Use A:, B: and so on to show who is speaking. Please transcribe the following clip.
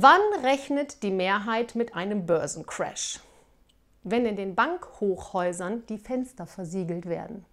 A: Wann rechnet die Mehrheit mit einem Börsencrash? Wenn in den Bankhochhäusern die Fenster versiegelt werden.